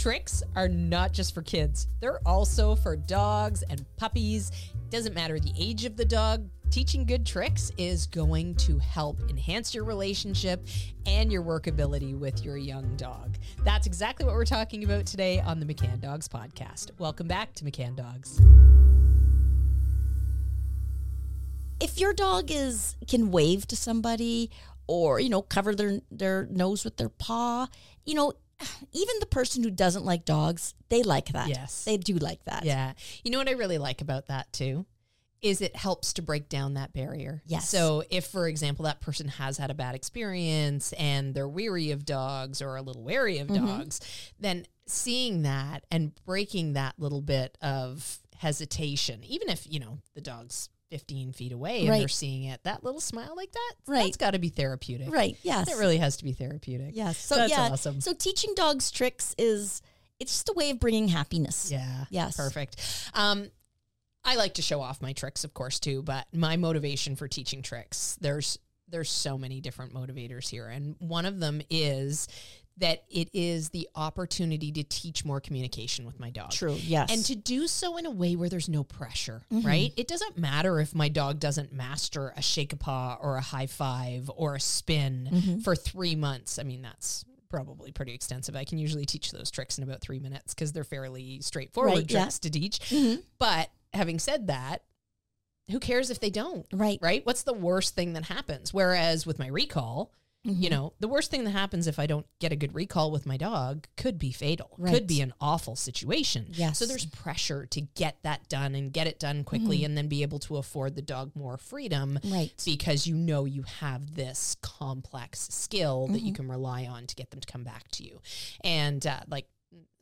tricks are not just for kids, they're also for dogs and puppies. Doesn't matter the age of the dog, teaching good tricks is going to help enhance your relationship and your workability with your young dog. That's exactly what we're talking about today on the McCann Dogs podcast. Welcome back to McCann Dogs. If your dog is can wave to somebody or you know cover their their nose with their paw, you know even the person who doesn't like dogs, they like that. Yes. They do like that. Yeah. You know what I really like about that too? Is it helps to break down that barrier. Yes. So if, for example, that person has had a bad experience and they're weary of dogs or a little wary of Mm-hmm. dogs, then seeing that and breaking that little bit of hesitation, even if, you know, the dog's 15 feet away and Right. they're seeing it, that little smile like that, Right. that's got to be therapeutic. Right. Yes. It really has to be therapeutic. Yes. So That's yeah. awesome. So teaching dogs tricks is it's just a way of bringing happiness. Yeah. Yes. Perfect. Um, I like to show off my tricks, of course, too. But my motivation for teaching tricks, there's there's so many different motivators here, and one of them is that it is the opportunity to teach more communication with my dog. True. Yes. And to do so in a way where there's no pressure, Mm-hmm. right? It doesn't matter if my dog doesn't master a shake a paw or a high five or a spin Mm-hmm. for three months. I mean, that's probably pretty extensive. I can usually teach those tricks in about three minutes because they're fairly straightforward Right, yeah. tricks to teach. Mhm. But having said that, who cares if they don't? Right. Right? What's the worst thing that happens? Whereas with my recall, Mm-hmm. you know, the worst thing that happens if I don't get a good recall with my dog could be fatal. Right. Could be an awful situation. Yes. So there's pressure to get that done and get it done quickly and then be able to afford the dog more freedom. Mm-hmm. Right. Because you know you have this complex skill that Mm-hmm. you can rely on to get them to come back to you. And uh, like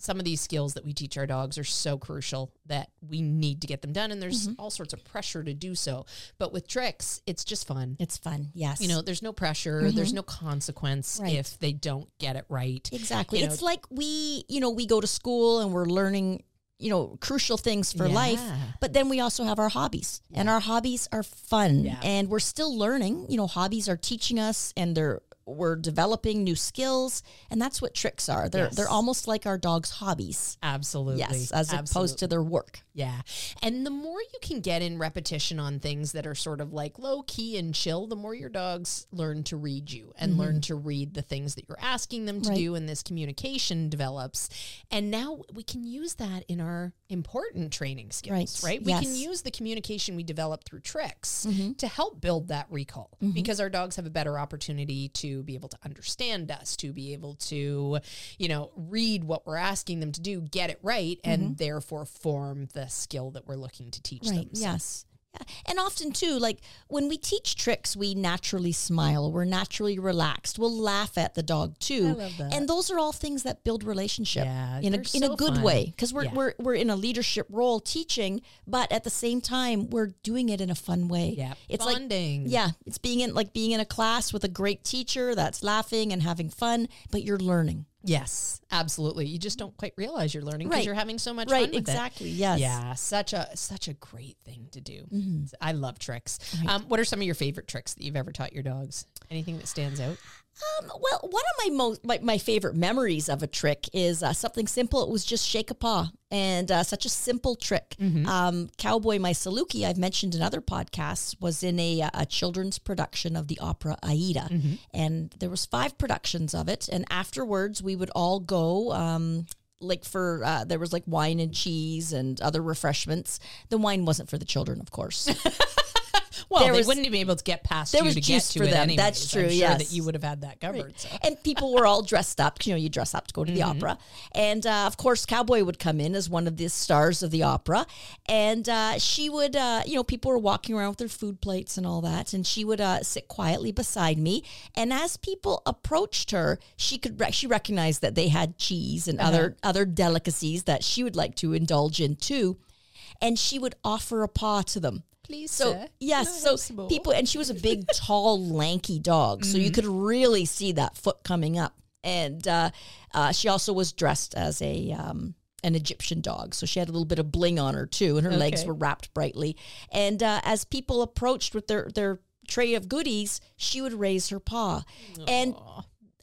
some of these skills that we teach our dogs are so crucial that we need to get them done. And there's Mm-hmm. all sorts of pressure to do so. But with tricks, it's just fun. It's fun. Yes. You know, there's no pressure, there's no consequence Mm-hmm. Right. if they don't get it right. Exactly. You know- it's like we, you know, we go to school and we're learning, you know, crucial things for life, but then we also have our hobbies. And our hobbies are fun. Yeah. And we're still learning. You know, hobbies are teaching us and they're we're developing new skills, and that's what tricks are. They're Yes. they're almost like our dog's hobbies. Absolutely. Yes, as opposed to their work. Yeah. And the more you can get in repetition on things that are sort of like low key and chill, the more your dogs learn to read you and learn to read the things that you're asking them to Mm-hmm. Right. do. And this communication develops. And now we can use that in our important training skills, Right. right? We can use the communication we develop through tricks Mm-hmm. to help build that recall because our dogs have a better opportunity to be able to understand us, to be able to, you know, read what we're asking them to do, get it right, and therefore form the skill that we're looking to teach Mm-hmm. Right. them. Yes. Yeah. And often too, like when we teach tricks, we naturally smile. We're naturally relaxed. We'll laugh at the dog too. I love that. And those are all things that build relationship Yeah, in a they're in a good fun. way because we're Yeah. we're we're in a leadership role teaching, but at the same time we're doing it in a fun way. Yeah. It's Bonding. like yeah, it's being in like being in a class with a great teacher that's laughing and having fun, but you're learning. Yes, absolutely. You just don't quite realize you're learning because Right. you're having so much Right, fun with it. exactly, yes. Yeah, such a such a great thing to do. Mm-hmm. I love tricks. Um, what are some of your favorite tricks that you've ever taught your dogs? Anything that stands out? Um, well, one of my most my, my favorite memories of a trick is uh, something simple. It was just shake a paw, and uh, such a simple trick. Um, Cowboy My Saluki, I've mentioned in other podcasts, was in a, uh, a children's production of the opera Aida, and there was five productions of it. And afterwards, we would all go. Um, like for uh, there was like wine and cheese and other refreshments. The wine wasn't for the children, of course. Well, There they was- wouldn't be able to get past there you was to get juice to for them. anyways. That's true, sure yes. that you would have had that covered. So. and people were all dressed up. You know, you dress up to go to the Mm-hmm. opera, and uh, of course, Cowboy would come in as one of the stars of the opera, and uh, she would, uh, you know, people were walking around with their food plates and all that, and she would uh, sit quietly beside me, and as people approached her, she could re- she recognized that they had cheese and Uh-huh. other other delicacies that she would like to indulge in too, and she would offer a paw to them. Please, So sir, yes, so people, and she was a big, tall, lanky dog, so Mm-hmm. you could really see that foot coming up. And uh, uh, she also was dressed as a um, an Egyptian dog, so she had a little bit of bling on her too, and her legs were wrapped brightly. And uh, as people approached with their their tray of goodies, she would raise her paw, and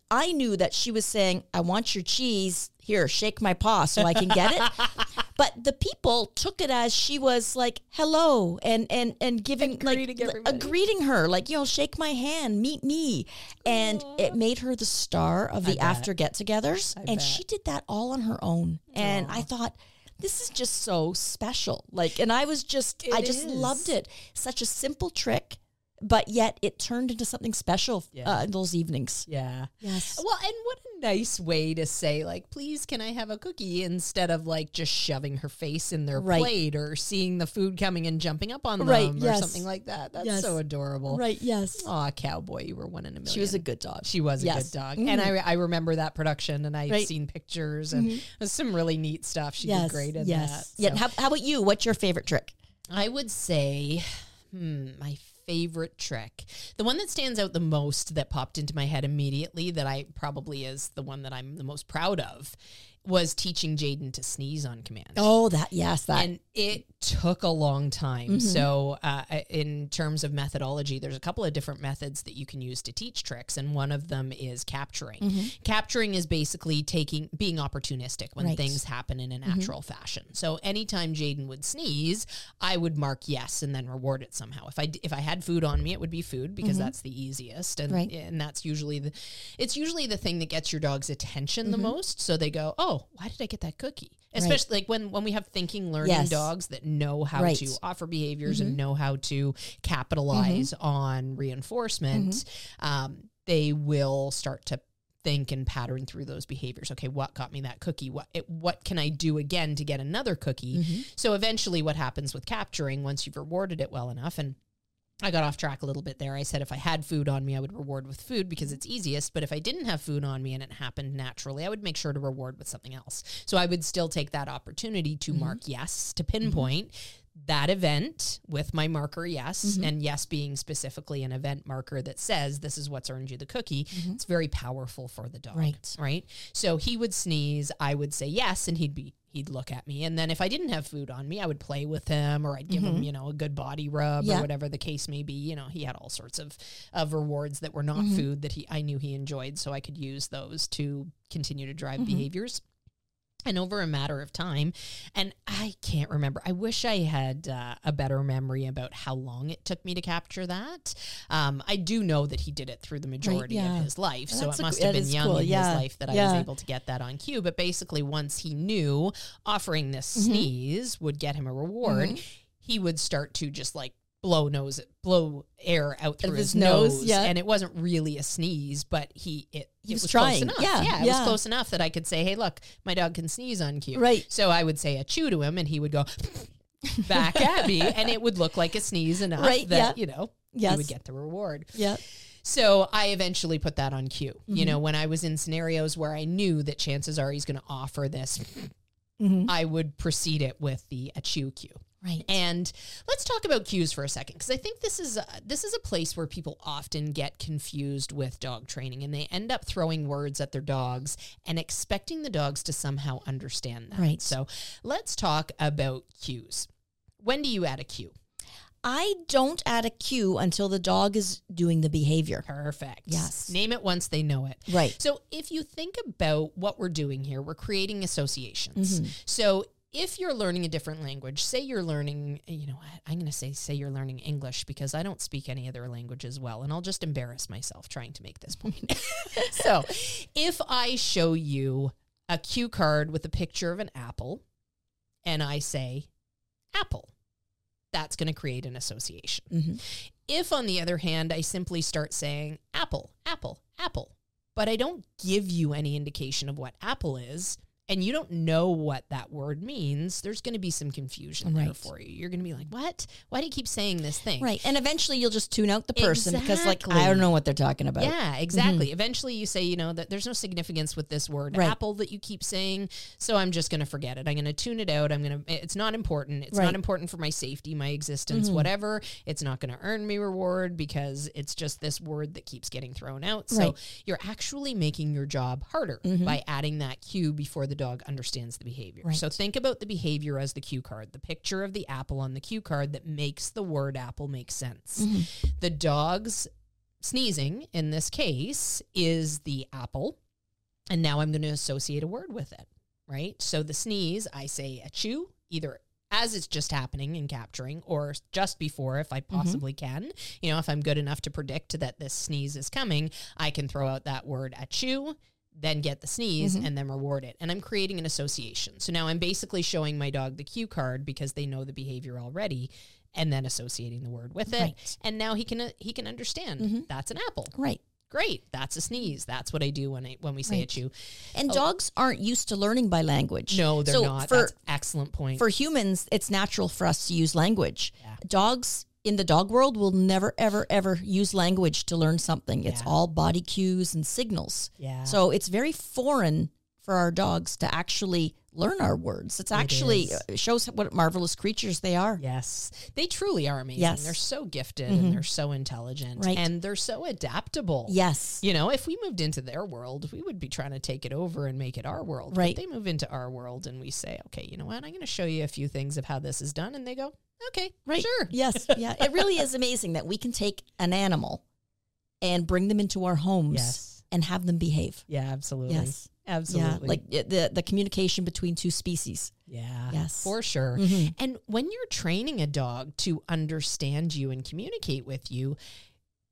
I knew that she was saying, I want your cheese. Here, shake my paw so I can get it. but the people took it as she was like, hello, and and and giving like greeting li- everybody. uh, greeting her, like, you know, shake my hand, meet me. And it made her the star of the after get togethers. And bet. she did that all on her own. And I thought, this is just so special. Like, and I was just, I just is. loved it. Such a simple trick, but yet it turned into something special Yeah. uh, those evenings. Yeah. Yes. Well, and what a nice way to say, like, please, can I have a cookie instead of like just shoving her face in their Right. plate or seeing the food coming and jumping up on them Right, or yes. something like that. That's Yes. so adorable. Right. Yes. Aw, cowboy, you were one in a million. She was a good dog. She was a good dog. Mhm. And I, I remember that production and I've Right. Seen pictures and it was some really neat stuff. She yes. did great in yes. that. Yeah. So How, how about you? What's your favorite trick? I would say, hmm, my favorite trick, the one that stands out the most that popped into my head immediately, that I probably is the one that I'm the most proud of, was teaching Jaden to sneeze on command. Oh, that. Yes. That. And it took a long time. Mm-hmm. So, uh, in terms of methodology, there's a couple of different methods that you can use to teach tricks, and one of them is capturing. Mm-hmm. Capturing is basically taking being opportunistic when Right. things happen in a natural mm-hmm. fashion. So, anytime Jaden would sneeze, I would mark yes and then reward it somehow. If I if I had food on me, it would be food because that's the easiest, and Right. and that's usually the it's usually the thing that gets your dog's attention the most. So they go, oh, why did I get that cookie? Especially like when when we have thinking, learning Yes. dogs that know how Right. Mm-hmm. to offer behaviors and know how to capitalize on reinforcement, um, they will start to think and pattern through those behaviors. Okay, what got me that cookie? What it, what can I do again to get another cookie? Mm-hmm. So eventually, what happens with capturing once you've rewarded it well enough and I got off track a little bit there. I said if I had food on me, I would reward with food because it's easiest. But if I didn't have food on me and it happened naturally, I would make sure to reward with something else. So I would still take that opportunity to mm-hmm. mark yes, to mm-hmm. pinpoint that event with my marker yes, mm-hmm. and yes being specifically an event marker that says this is what's earned you the cookie. It's very powerful for the dog. Right. Right. So he would sneeze, I would say yes, and he'd be he'd look at me. And then if I didn't have food on me, I would play with him or I'd give him, mm-hmm. you know, a good body rub Yeah. or whatever the case may be. You know, he had all sorts of of rewards that were not mm-hmm. food that he I knew he enjoyed, so I could use those to continue to drive mm-hmm. behaviors. And over a matter of time, and I can't remember. I wish I had uh, a better memory about how long it took me to capture that. Um, I do know that he did it through the majority yeah. of his life, so it a- must have been young cool, in yeah. his life that I was able to get that on cue. But basically, once he knew offering this Mm-hmm. sneeze would get him a reward, he would start to just like blow nose blow air out through his his, nose, nose, yeah. and it wasn't really a sneeze, but he it. He it was was trying. close enough. Yeah, yeah, it was close enough that I could say, "Hey, look, my dog can sneeze on cue." Right. So I would say a chew to him, and he would go back at me, and it would look like a sneeze enough Right, that yeah. you know Yes. he would get the reward. Yeah. So I eventually put that on cue. Mm-hmm. You know, when I was in scenarios where I knew that chances are he's going to offer this, Mm-hmm. I would precede it with the a chew cue. Right. And let's talk about cues for a second because I think this is a, this is a place where people often get confused with dog training and they end up throwing words at their dogs and expecting the dogs to somehow understand that. Right. So let's talk about cues. When do you add a cue? I don't add a cue until the dog is doing the behavior. Perfect. Yes. Name it once they know it. Right. So if you think about what we're doing here, we're creating associations. Mm-hmm. So if you're learning a different language, say you're learning, you know, what, I'm going to say, say you're learning English because I don't speak any other languages well, and I'll just embarrass myself trying to make this point. so if I show you a cue card with a picture of an apple and I say apple, that's going to create an association. Mhm. If, on the other hand, I simply start saying apple, apple, apple, but I don't give you any indication of what apple is, and you don't know what that word means, there's going to be some confusion there for you. You're going to be like, what? Why do you keep saying this thing? Right. And eventually you'll just tune out the person because, like, I don't know what they're talking about. Yeah, exactly. Eventually, you say, you know, that there's no significance with this word Right. apple that you keep saying, so I'm just going to forget it. I'm going to tune it out. I'm going to. It's not important. It's Right. Mm-hmm. not important for my safety, my existence, whatever. It's not going to earn me reward because it's just this word that keeps getting thrown out. So Right. Mm-hmm. you're actually making your job harder by adding that cue before the dog understands the behavior. Right. So think about the behavior as the cue card, the picture of the apple on the cue card that makes the word apple make sense. Mm-hmm. The dog's sneezing in this case is the apple. And now I'm going to associate a word with it, right? So the sneeze, I say a chew, either as it's just happening and capturing or just before if I possibly can. You know, if I'm good enough to predict that this sneeze is coming, I can throw out that word a chew then get the sneeze and then reward it. And I'm creating an association. So now I'm basically showing my dog the cue card because they know the behavior already and then associating the word with it. Right. And now he can uh, he can understand that's an apple. Right. Great. That's a sneeze. That's what I do when I when we say Right. a chew. And dogs aren't used to learning by language. No, they're So not. For, that's excellent point. for humans, it's natural for us to use language. Dogs in the dog world will never, ever, ever use language to learn something. It's Yeah. all body cues and signals. Yeah. So it's very foreign for our dogs to actually learn our words. It's actually it shows what marvelous creatures they are. Yes, they truly are amazing. Yes. Mm-hmm. They're so gifted and they're so intelligent Right. and they're so adaptable. Yes. You know, if we moved into their world, we would be trying to take it over and make it our world. But Right. they move into our world and we say, okay, you know what? I'm going to show you a few things of how this is done. And they go, okay, Right. sure. Yes. Yeah. It really is amazing that we can take an animal and bring them into our homes Yes. and have them behave. Yeah, absolutely. Yes. Absolutely. Yeah. Like uh, the the communication between two species. Yeah. Yes. For sure. Mhm. And when you're training a dog to understand you and communicate with you,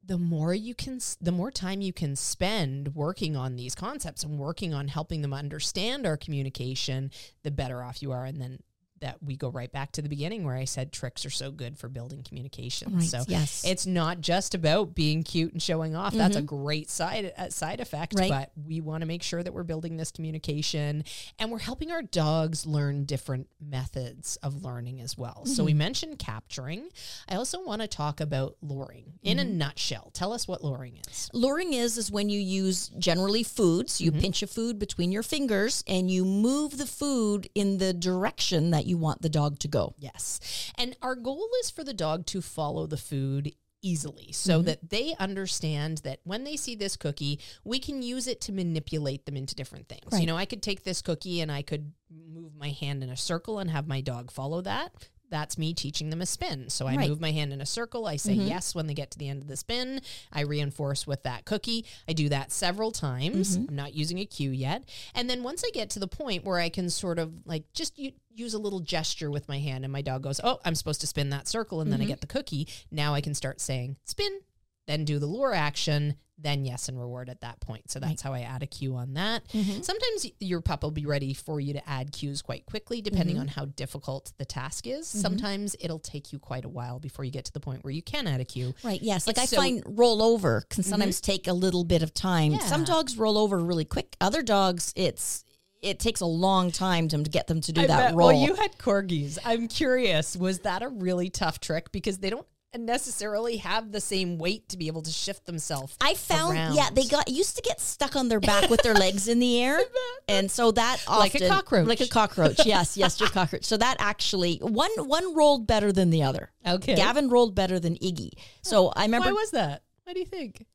the more you can the more time you can spend working on these concepts and working on helping them understand our communication, the better off you are and then that we go right back to the beginning where I said tricks are so good for building communication. Right. So yes. it's not just about being cute and showing off. That's a mm-hmm. great side uh, side effect, Right. but we want to make sure that we're building this communication and we're helping our dogs learn different methods of learning as well. So we mm-hmm. mentioned capturing. I also want to talk about luring. In a mm-hmm. nutshell, tell us what luring is. Luring is is when you use generally foods. You pinch a food between your fingers and you move the food in the direction that you want the dog to go. Yes. And our goal is for the dog to follow the food easily so Mm-hmm. that they understand that when they see this cookie, we can use it to manipulate them into different things. You know, I could take this cookie and I could move my hand in a circle and have my dog follow that. That's me teaching them a spin. So I Right. Mm-hmm. move my hand in a circle. I say yes when they get to the end of the spin. I reinforce with that cookie. I do that several times. Mm-hmm. I'm not using a cue yet. And then once I get to the point where I can sort of like just u- use a little gesture with my hand and my dog goes, Oh, I'm supposed to spin that circle. And then Mm-hmm. I get the cookie. Now I can start saying spin, then do the lure action, then yes and reward at that point. So that's how I add a cue on that. Mm-hmm. Sometimes your pup will be ready for you to add cues quite quickly, depending mm-hmm. on how difficult the task is. Mm-hmm. Sometimes it'll take you quite a while before you get to the point where you can add a cue. Right. Yes. Like It's I so- find roll over can mm-hmm. sometimes take a little bit of time. Some dogs roll over really quick. Other dogs, it's it takes a long time to get them to do that roll. Well, you had corgis. I'm curious, was that a really tough trick because they don't necessarily have the same weight to be able to shift themselves? I found, around. yeah, they got used to get stuck on their back with their legs in the air, and so that Like a cockroach. like a cockroach. Yes, yes, your cockroach. So that actually one one rolled better than the other. Okay. Gavin rolled better than Iggy. So I remember Why was that? What do you think?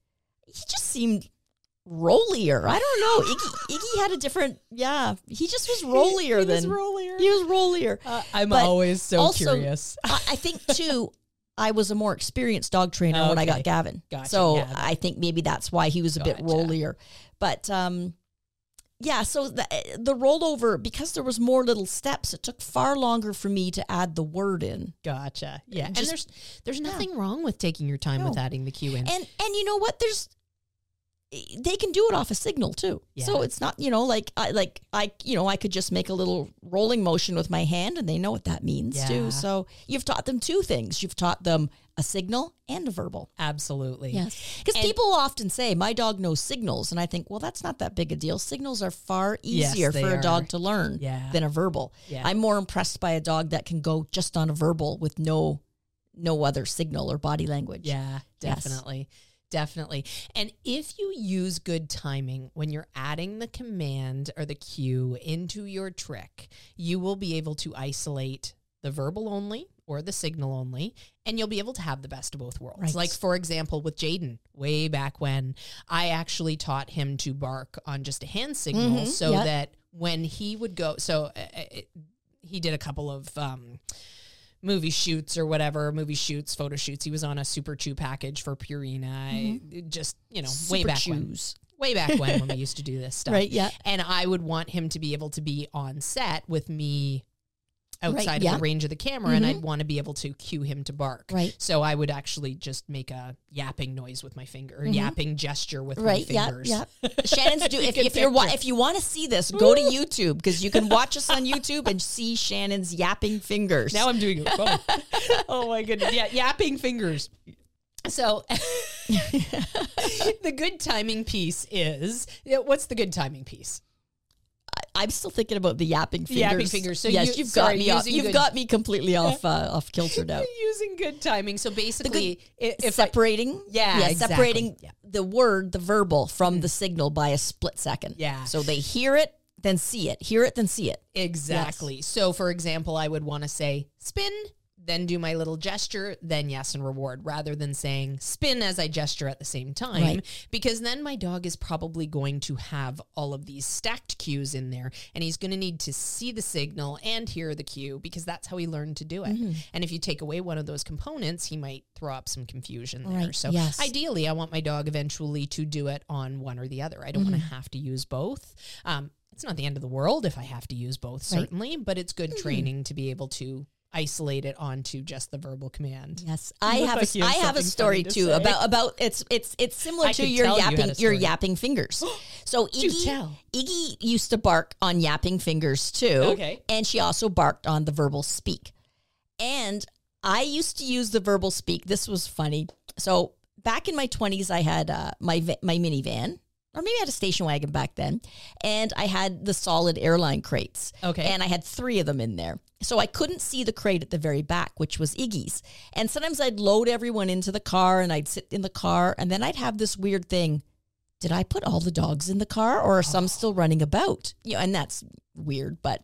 he just seemed rollier. I don't know. Iggy, Iggy had a different. Yeah, he just was rollier he than was rollier. He was rollier. Uh, I'm But always so also- curious. I, I think too. I was a more experienced dog trainer when I got Gavin. Gotcha, So yeah. I think maybe that's why he was a bit Gotcha. rollier. But um, yeah, so the the rollover because there was more little steps, it took far longer for me to add the word in. Gotcha. Yeah. and Just- there's there's nothing wrong with taking your time with adding the cue in. And and you know what? There's they can do it off a signal too. So it's not, you know, like I like I you know, I could just make a little rolling motion with my hand and they know what that means Yeah. too. So you've taught them two things. You've taught them a signal and a verbal. Absolutely. Yes. Because people often say, my dog knows signals. And I think, well, that's not that big a deal. Signals are far easier they for are. a dog to learn Yeah. than a verbal. Yeah. I'm more impressed by a dog that can go just on a verbal with no no other signal or body language. Yeah, Yes. Definitely. And if you use good timing when you're adding the command or the cue into your trick, you will be able to isolate the verbal only or the signal only, and you'll be able to have the best of both worlds. Right. Like, for example, with Jaden, way back when, I actually taught him to bark on just a hand signal Mhm, so yeah. that when he would go, so uh, uh, it, he did a couple of, um, movie shoots or whatever, movie shoots, photo shoots. He was on a Super Chew package for Purina. Mm-hmm. I- just, you know, way Super back when. Way back when when we used to do this stuff. Right, yeah. And I would want him to be able to be on set with me outside of yeah. Mm-hmm. the range of the camera and I'd want to be able to cue him to bark. Right. So I would actually just make a yapping noise with my finger, or yapping gesture with Mm-hmm. Right. my fingers. Yeah. Shannon's do. If, can if you're wa- if you want to see this, go to YouTube because you can watch us on YouTube and see Shannon's yapping fingers. Now I'm doing it. Oh, oh my goodness. Yeah, yapping fingers. So the good timing piece is what's the good timing piece? I'm still thinking about the yapping fingers. yapping fingers. So yes, you- have got me. Off, you've good- got me completely off uh, off kilter now. Using good timing. So basically, i- if I, separating, Yeah, yeah, exactly. separating Yeah. the word, the verbal, from the signal by a split second. Yeah. So they hear it, then see it. Hear it, then see it. Exactly. So, for example, I would want to say spin, then do my little gesture, then yes and reward, rather than saying spin as I gesture at the same time. Right. Because then my dog is probably going to have all of these stacked cues in there, and he's going to need to see the signal and hear the cue because that's how he learned to do it. Mm-hmm. And if you take away one of those components, he might throw up some confusion there. Right. So, Yes. ideally, I want my dog eventually to do it on one or the other. I don't want Mm-hmm. to have to use both. Um, it's not the end of the world if I have to use both, Right. certainly, but it's good training to be able to isolate it onto just the verbal command. Yes, I have like a, have I have a story to too about about it's it's it's similar I to your tell you yapping your yapping fingers. So Iggy. Iggy used to bark on yapping fingers too. Okay. and she also barked on the verbal speak. And I used to use the verbal speak. This was funny. So back in my twenties, I had uh, my my minivan. Or maybe I had a station wagon back then, and I had the solid airline crates. Okay. and I had three of them in there. So I couldn't see the crate at the very back, which was Iggy's. And sometimes I'd load everyone into the car and I'd sit in the car and then I'd have this weird thing. Did I put all the dogs in the car or are some oh. still running about? You know, and that's weird, but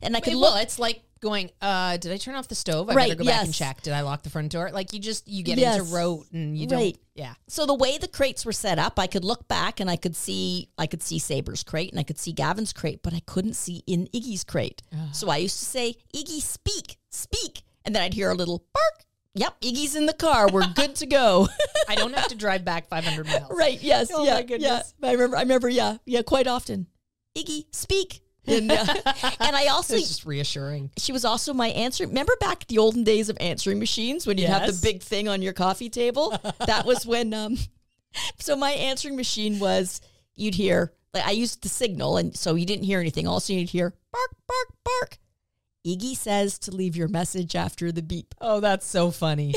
and I could well, look it's like going, uh, did I turn off the stove? I Right, better go back and check. Did I lock the front door? Like you just you get Yes. into rote and you don't Right. yeah. so the way the crates were set up, I could look back and I could see I could see Saber's crate and I could see Gavin's crate, but I couldn't see in Iggy's crate. So I used to say, Iggy, speak, speak. And then I'd hear a little bark. Yep, Iggy's in the car. We're good to go. I don't have to drive back 500 miles. right, yes. Oh yeah, my goodness. Yeah. I remember I remember, yeah, yeah, quite often. Iggy, speak. And, uh, and I also It's just reassuring. she was also my answer. Remember back the olden days of answering machines when you'd have the big thing on your coffee table? that was when um so my answering machine was you'd hear like I used the signal and so you didn't hear anything. Also you'd hear bark, bark, bark. Iggy says to leave your message after the beep. Oh, that's so funny.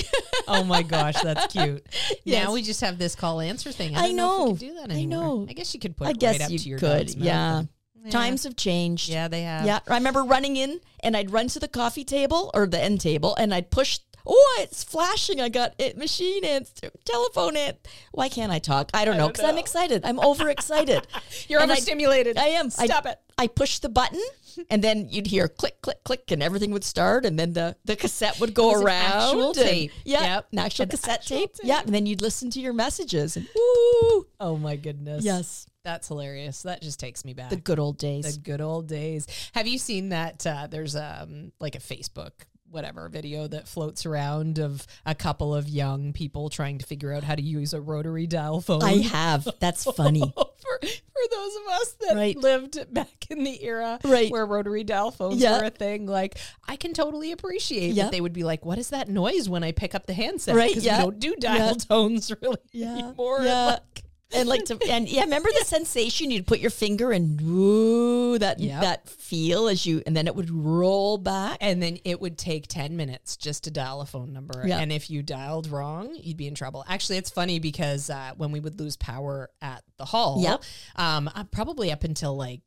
oh my gosh, that's cute. Yes. Now we just have this call answer thing. I, I don't know. if we know. could do that I anymore. know. I guess you could put I it guess right up you to your could. yeah. mouth Yeah. Times have changed. Yeah, they have. Yeah, I remember running in and I'd run to the coffee table or the end table and I'd push. Oh, it's flashing! I got it. Machine it. telephone it. Why can't I talk? I don't know because I'm excited. I'm overexcited. You're And overstimulated. I am. Stop I, it. I push the button and then you'd hear click, click, click, and everything would start, and then the the cassette would go It was an around. actual and- tape. Yeah, Yep. an actual An cassette actual tape. tape. Yeah, and then you'd listen to your messages. And ooh, Oh my goodness. yes, That's hilarious. That just takes me back. the good old days. The good old days. Have you seen that? Uh, there's um like a Facebook whatever video that floats around of a couple of young people trying to figure out how to use a rotary dial phone. I have. That's funny. for for those of us that Right. lived back in the era Right. where rotary dial phones Yeah. were a thing, like I can totally appreciate Yeah. that they would be like, "What is that noise when I pick up the handset?" Right, Because yeah. we don't do dial Yeah. tones really Yeah, anymore. yeah. Like, and like to and yeah, remember the sensation you'd put your finger and ooh that Yep. that feel as you and then it would roll back. and then it would take 10 minutes just to dial a phone number. Yeah. And if you dialed wrong, you'd be in trouble. Actually, it's funny because uh, when we would lose power at the hall, Yep. um, uh, probably up until like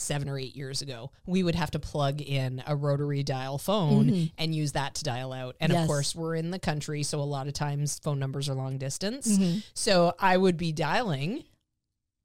seven or eight years ago, we would have to plug in a rotary dial phone and use that to dial out. And Mm-hmm. Yes. of course, we're in the country, so a lot of times phone numbers are long distance. Mm-hmm. So I would be dialing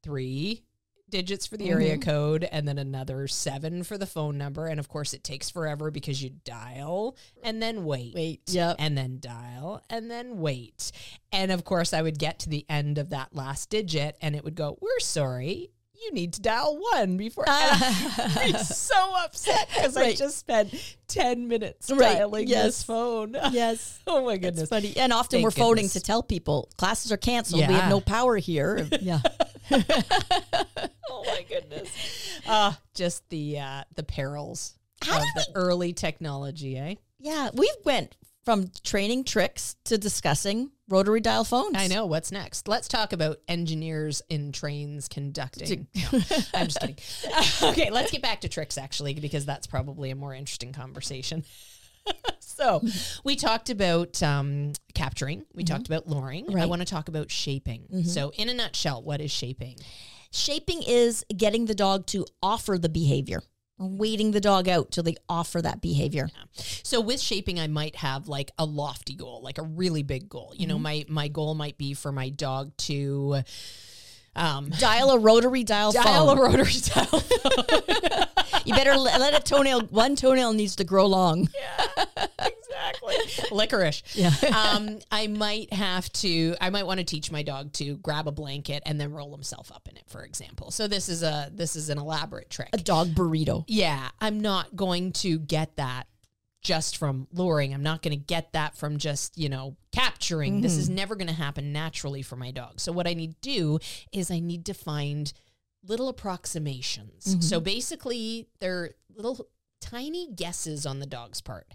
three digits for the area Mm-hmm. code and then another seven for the phone number. And of course, it takes forever because you dial and then wait. Wait, yep. And then dial and then wait. And of course, I would get to the end of that last digit and it would go, We're sorry. You need to dial one before. I'm so upset because I just spent 10 minutes Right, dialing yes. this phone. Yes. oh my It's goodness. funny. And often Thank we're phoning goodness. to tell people classes are canceled. We have no power here. yeah. Oh my goodness. Uh, just the uh, the perils How of the early technology, eh? Yeah. We went from training tricks to discussing rotary dial phones. I know. What's next? Let's talk about engineers in trains conducting. No, I'm just kidding. okay, let's get back to tricks actually, because that's probably a more interesting conversation. so, we talked about um, capturing. We talked about luring. I Mm-hmm. Right. Mm-hmm. want to talk about shaping. So, in a nutshell, what is shaping? Shaping is getting the dog to offer the behavior, waiting the dog out till they offer that behavior. So with shaping, I might have like a lofty goal, like a really big goal. You Mm-hmm. know, my my goal might be for my dog to um, Dial a rotary dial, dial phone. a rotary dial. you better let, a toenail, one toenail needs to grow long. exactly. Licorice. Yeah. um, I might have to. I might want to teach my dog to grab a blanket and then roll himself up in it, for example. So this is a this is an elaborate trick. A dog burrito. Yeah, I'm not going to get that just from luring. I'm not going to get that from just, you know, capturing. This is never going to happen naturally for my dog. So what I need to do is I need to find little approximations. So basically, they're little tiny guesses on the dog's part.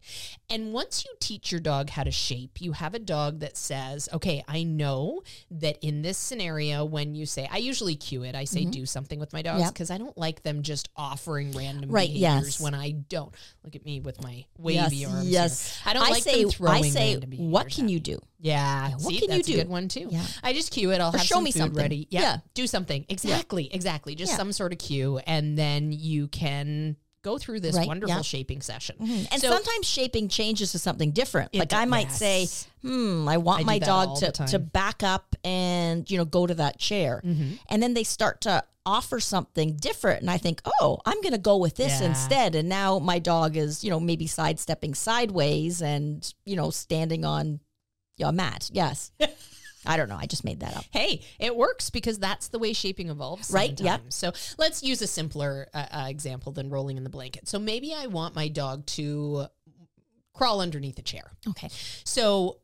And once you teach your dog how to shape, you have a dog that says, okay, I know that in this scenario, when you say, I usually cue it, I say, mm-hmm. do something with my dogs Yep. because I don't like them just offering random Right, behaviors yes. when I don't. Look at me with my wavy yes, arms. here. yes. I don't like say, them throwing I say, what can you do? Yeah. what See, can you do? good one too. Yeah. I just cue it. I'll have show some me something. ready. Yeah, Yeah. Do something. Exactly. Exactly. Just Yeah. some sort of cue. And then you can go through this Right, wonderful yeah. shaping session. And So- sometimes shaping changes to something different. Like I might say, hmm, I want I my dog to, to back up and, you know, go to that chair. Mm-hmm. And then they start to offer something different. And I think, oh, I'm going to go with this Yeah. instead. And now my dog is, you know, maybe sidestepping sideways and, you know, standing on a mat. Yes. I don't know. I just made that up. Hey, it works because that's the way shaping evolves. Right, yep. sometimes. So let's use a simpler uh, uh, example than rolling in the blanket. So maybe I want my dog to crawl underneath a chair. Okay. So,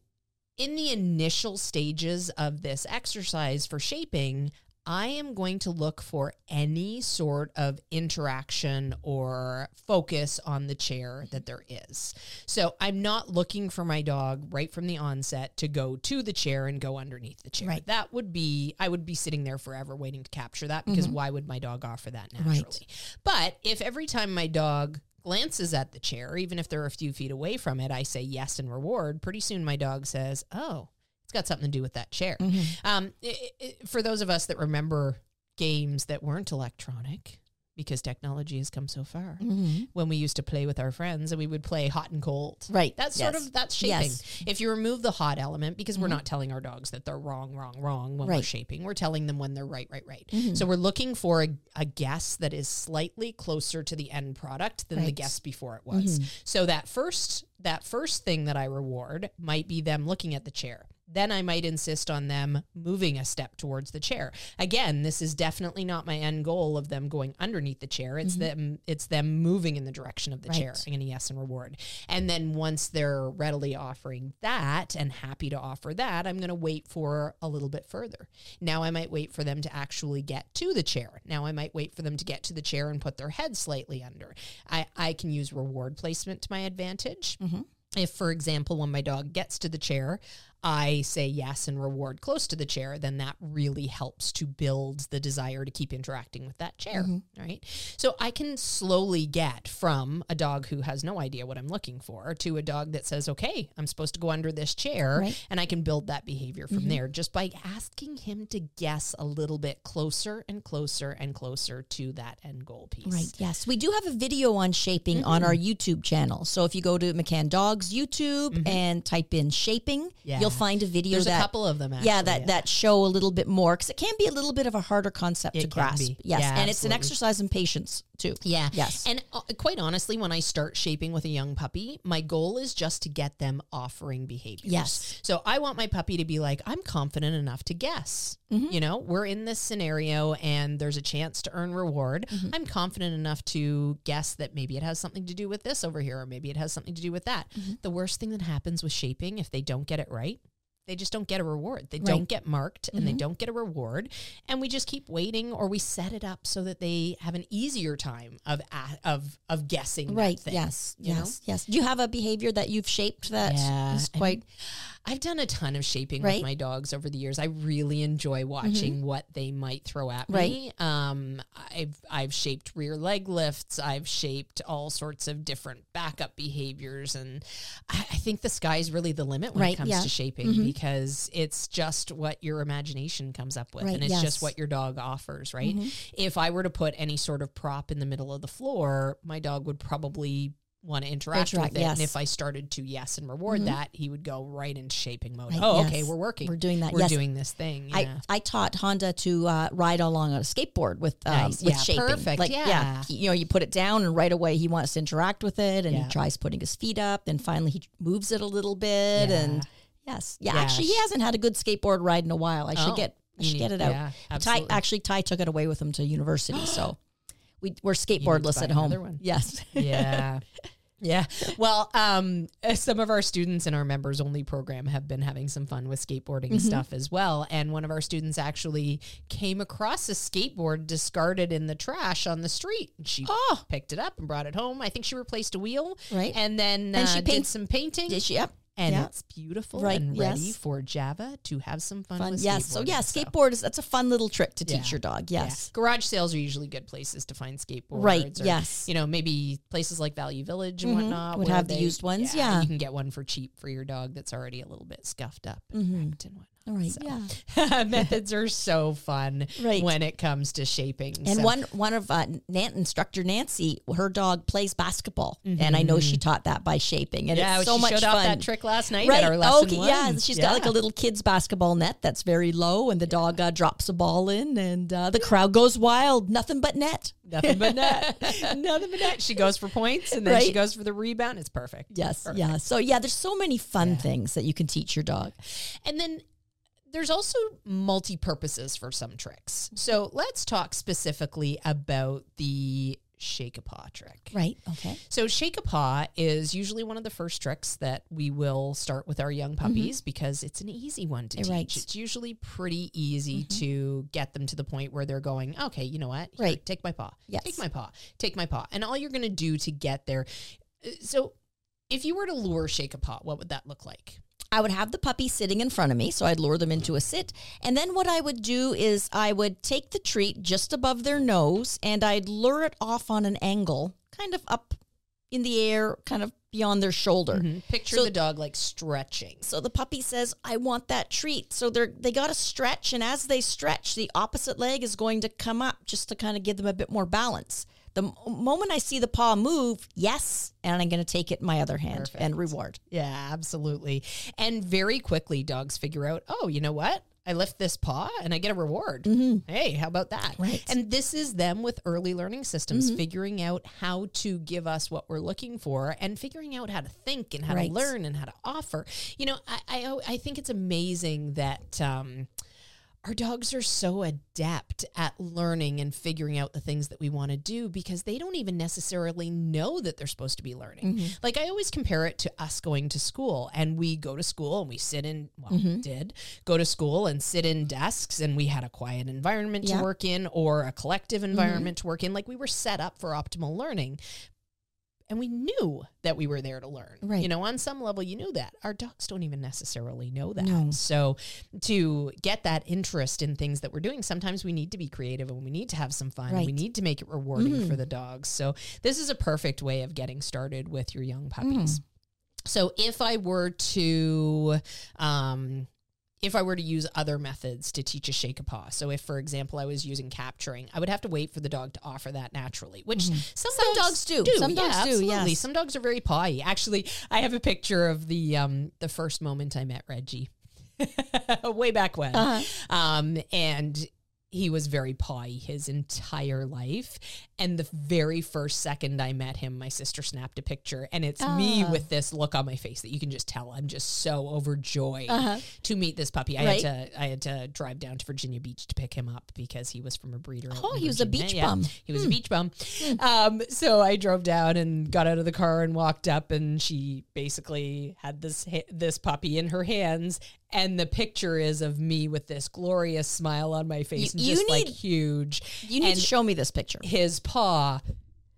in the initial stages of this exercise for shaping, I am going to look for any sort of interaction or focus on the chair that there is. So, I'm not looking for my dog right from the onset to go to the chair and go underneath the chair. Right. That would be, I would be sitting there forever waiting to capture that because mm-hmm. why would my dog offer that naturally? But if every time my dog glances at the chair, even if they're a few feet away from it, I say yes and reward, pretty soon my dog says, oh, got something to do with that chair. Mm-hmm. Um, i i for those of us that remember games that weren't electronic, because technology has come so far, mm-hmm. when we used to play with our friends and we would play hot and cold. Right. That's sort of that's shaping. Yes. If you remove the hot element, because we're mm-hmm. not telling our dogs that they're wrong, wrong, wrong when we're Right. shaping, we're telling them when they're right, right, right. So we're looking for a, a guess that is slightly closer to the end product than the guess before it was. So that first that first thing that I reward might be them looking at the chair. Then I might insist on them moving a step towards the chair. Again, this is definitely not my end goal of them going underneath the chair. It's mm-hmm. them it's them moving in the direction of the chair. Right. I'm going to yes and reward. And then once they're readily offering that and happy to offer that, I'm going to wait for a little bit further. Now I might wait for them to actually get to the chair. Now I might wait for them to get to the chair and put their head slightly under. I, I can use reward placement to my advantage. Mm-hmm. If, for example, when my dog gets to the chair, I say yes and reward close to the chair, then that really helps to build the desire to keep interacting with that chair. Mm-hmm. Right. So I can slowly get from a dog who has no idea what I'm looking for to a dog that says, okay, I'm supposed to go under this chair. Right. And I can build that behavior from mm-hmm. there just by asking him to guess a little bit closer and closer and closer to that end goal piece. Right. Yes. We do have a video on shaping on our mm-hmm. YouTube channel. So if you go to McCann Dogs YouTube and type in shaping, Yeah. you'll find a video There's that a couple of them actually. yeah, that that show a little bit more because it can be a little bit of a harder concept It to grasp. be. Yes, Yeah, and it's an exercise in patience. Too. Yeah. Yes. And uh, quite honestly, when I start shaping with a young puppy, my goal is just to get them offering behaviors. Yes. So I want my puppy to be like, I'm confident enough to guess. Mm-hmm. You know, we're in this scenario and there's a chance to earn reward. Mm-hmm. I'm confident enough to guess that maybe it has something to do with this over here, or maybe it has something to do with that. Mm-hmm. The worst thing that happens with shaping, if they don't get it right, they just don't get a reward. They Right. Mm-hmm. don't get marked and they don't get a reward. And we just keep waiting or we set it up so that they have an easier time of of of guessing Right. thing, Yes. you know? Yes. Yes. Do you have a behavior that you've shaped that is Yeah, I quite I've done a ton of shaping Right. Mm-hmm. with my dogs over the years. I really enjoy watching what they might throw at me. Um, I've I've shaped rear leg lifts. I've shaped all sorts of different backup behaviors, and I, I think the sky's really the limit when Right, it comes yeah. Mm-hmm. to shaping because it's just what your imagination comes up with, Right, and it's yes. Mm-hmm. just what your dog offers. Right? If I were to put any sort of prop in the middle of the floor, my dog would probably want to interact, Interact, with it. And if I started to yes and reward that, he would go right into shaping mode. Right, oh, yes. okay, we're working. We're doing that, We're yes. doing this thing. Yeah. I, I taught Honda to uh, ride along on a skateboard with um, Nice. with Yeah, shaping. perfect. Like Yeah. he- you know, you put it down and right away he wants to interact with it, and Yeah. he tries putting his feet up. Then finally he moves it a little bit, Yeah. and yes, yeah. Yeah, Actually, he hasn't had a good skateboard ride in a while. I should Oh, get I you should need- get it out. yeah, Ty, absolutely. actually, Ty took it away with him to university, so we we're skateboardless buy at home. another one. Yes. yeah. Yeah. Well, um, uh, some of our students in our members only program have been having some fun with skateboarding Mm-hmm. stuff as well. And one of our students actually came across a skateboard discarded in the trash on the street. She Oh. picked it up and brought it home. I think she replaced a wheel. Right. And then And uh, she did paint- some painting. Did she? Yep. And Yeah. it's beautiful Right, and ready yes. for Java to have some fun, Fun. with Yes. So yeah, skateboard is that's a fun little trick to teach your dog. Yeah. Yes. Garage sales are usually good places to find skateboards. Right, or, yes. You know, maybe places like Value Village and Mhm. whatnot Would have the used ones, yeah. You can get one for cheap for your dog that's already a little bit scuffed up and Mhm. wrecked and whatnot. All right. So, Yeah. Methods are so fun Right. when it comes to shaping. And So- one one of uh, Nan, instructor Nancy, her dog plays basketball, and I know she taught that by shaping, and Mm-hmm. yeah, it's so she much showed fun. off that trick last night Right. at our lesson okay. one. Yeah. She's got like a little kids basketball net that's very low, and the dog uh, drops a ball in, and uh, the crowd goes wild. Nothing but net. Nothing but net. Nothing but net. She goes for points and then she goes for the rebound. It's perfect. Yes. Perfect. Yeah. So yeah, there's so many fun things that you can teach your dog. And then there's also multi purposes for some tricks. So let's talk specifically about the shake a paw trick. Right. Okay. So shake a paw is usually one of the first tricks that we will start with our young puppies because it's an easy one to teach. Right. It's usually pretty easy to get them to the point where they're going, okay, you know what? Here, Right. Take my paw. Yes. Take my paw. Take my paw. And all you're going to do to get there. uh, So if you were to lure shake a paw, what would that look like? I would have the puppy sitting in front of me, so I'd lure them into a sit. And then what I would do is I would take the treat just above their nose and I'd lure it off on an angle, kind of up in the air, kind of beyond their shoulder. Mm-hmm. Picture So- the dog like stretching. So the puppy says, "I want that treat." So they're they got to stretch, and as they stretch, the opposite leg is going to come up just to kind of give them a bit more balance. The moment I see the paw move, yes, and I'm going to take it in my other hand and reward. Yeah, absolutely. And very quickly, dogs figure out, oh, you know what? I lift this paw and I get a reward. Hey, how about that? Mm-hmm. Right. Mm-hmm. And this is them with early learning systems, figuring out how to give us what we're looking for and figuring out how to think and how Right. to learn and how to offer. You know, I, I, I think it's amazing that. Um, our dogs are so adept at learning and figuring out the things that we want to do because they don't even necessarily know that they're supposed to be learning. Mm-hmm. Like I always compare it to us going to school and we go to school and we sit in well Mm-hmm. did go to school and sit in desks and we had a quiet environment Yeah. to work in or a collective environment to work in like we were set up for optimal learning and we knew that we were there to learn. Right. You know, on some level, you knew that. Our dogs don't even necessarily know that. No. So, to get that interest in things that we're doing, sometimes we need to be creative and we need to have some fun. and We need to make it rewarding for the dogs. So, this is a perfect way of getting started with your young puppies. Mm. So, if I were to, um, if I were to use other methods to teach a shake a paw, so if, for example, I was using capturing, I would have to wait for the dog to offer that naturally, which some, Mm-hmm. Some dogs do. Some yeah, dogs do, absolutely. yes. Some dogs are very pawy. Actually, I have a picture of the um, the first moment I met Reggie, way back when, Uh-huh. um, and he was very pawy his entire life. And the very first second I met him, my sister snapped a picture, and it's me Ah. with this look on my face that you can just tell I'm just so overjoyed Uh-huh. to meet this puppy. I Right. had to I had to drive down to Virginia Beach to pick him up because he was from a breeder. Oh, he was a beach Yeah, bum. He was a beach bum. Um, so I drove down and got out of the car and walked up, and she basically had this this puppy in her hands, and the picture is of me with this glorious smile on my face, and you just like need- huge. You need and to show me this picture. his paw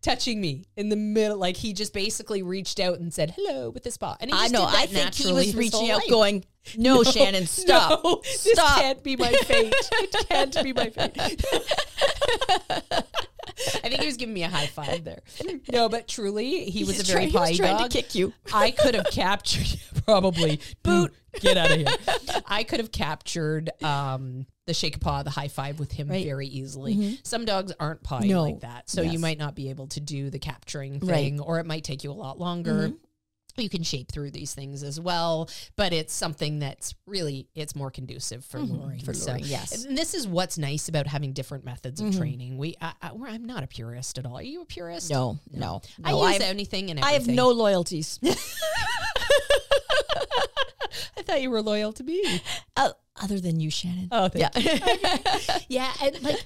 touching me in the middle, like he just basically reached out and said hello with his paw. And he I know. I think he was reaching out, life. going, "No, Shannon, stop, No, this can't be my fate. It can't be my fate. I think he was giving me a high five there. No, but truly, he was a He's very try- he was trying dog. to kick you. I could have captured probably boot. Get out of here. I could have captured um, the shake a paw, the high five with him Right. Mm-hmm. very easily. Some dogs aren't pawing No. like that, so you might not be able to do the capturing Right. Mm-hmm. thing, or it might take you a lot longer. You can shape through these things as well, but it's something that's really it's more conducive for luring. Mm-hmm. For So- yes. and this is what's nice about having different methods of Mhm. training. We, I, I, i'm not a purist at all. Are you a purist? No, no, I no. use I, anything and I have no loyalties. I thought you were loyal to me. uh, other than you, Shannon. Oh, yeah. yeah, and like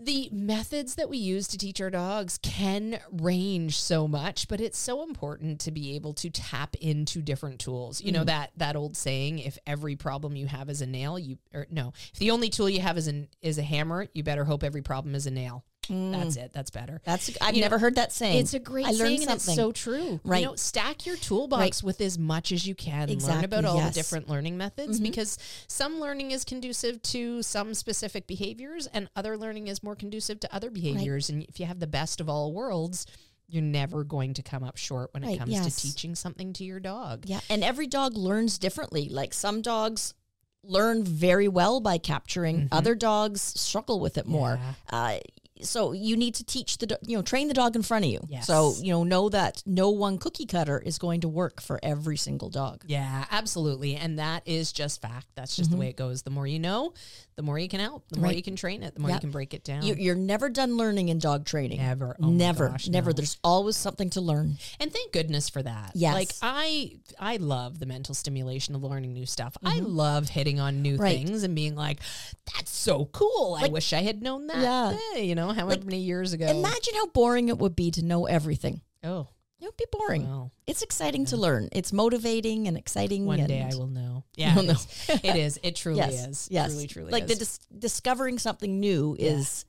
the methods that we use to teach our dogs can range so much, but it's so important to be able to tap into different tools. You know mm. that that old saying: if every problem you have is a nail, you or no, if the only tool you have is an is a hammer, you better hope every problem is a nail. That's it. That's better. That's I've You know, never heard that saying. It's a great I learned saying, and it's so true. Right. You know, stack your toolbox Right. with as much as you can. Learn Exactly, about all yes. Mm-hmm. the different learning methods because some learning is conducive to some specific behaviors, and other learning is more conducive to other behaviors. And if you have the best of all worlds, you're never going to come up short when it comes yes. to teaching something to your dog. Yeah, and every dog learns differently. Like some dogs learn very well by capturing, other dogs struggle with it more. Mm-hmm. Yeah. Uh, so you need to teach the you know train the dog in front of you. So you know know that no one cookie cutter is going to work for every single dog. Yeah, absolutely. And that is just fact. That's just the way it goes. The more you know, the more you can help, the more Mm-hmm. Right. you can train it, the more you can break it down. You, you're never done learning in dog training. Never. Oh never, gosh, never. no. There's always something to learn. And thank goodness for that. Yes. Like I I love the mental stimulation of learning new stuff. I love hitting on new Mm-hmm. Right. things and being like, that's so cool. I wish I had known that. Yeah. you know, however many years ago. Imagine how boring it would be to know everything. oh, It would be boring. It's exciting to learn. It's motivating and exciting. one and day I will know. Yeah, it is. it is. It truly yes, is. yes. Truly, truly like is. the dis- discovering something new Yeah. is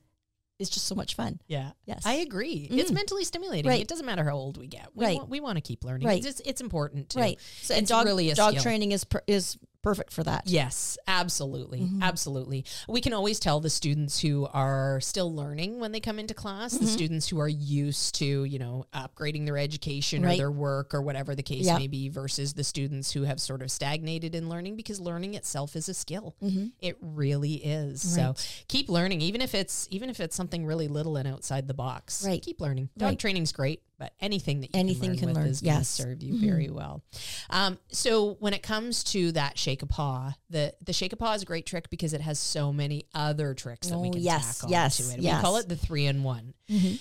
is just so much fun. yeah. Yes. I agree. It's Mm. mentally stimulating. Right. It doesn't matter how old we get. We Right. Want, we want to keep learning. Right. It's, it's important too. Right. So and It's dog really dog skill. training is per- is perfect for that. Yes, absolutely. Mm-hmm. Absolutely. We can always tell the students who are still learning when they come into class, Mm-hmm. the students who are used to, you know, upgrading their education or their work or whatever the case Yeah. may be versus the students who have sort of stagnated in learning because learning itself is a skill. It really is. So Mm-hmm. Keep learning even if it's even if it's something really little and outside the box. Right. Keep learning. Dog Right. training's great, but anything that you Anything can learn, can learn. is going to Yes. Mm-hmm. serve you very well. Um, so when it comes to that shake a paw, the the shake a paw is a great trick because it has so many other tricks that we Oh, can yes, tack yes, onto it. yes. We call it the three in one.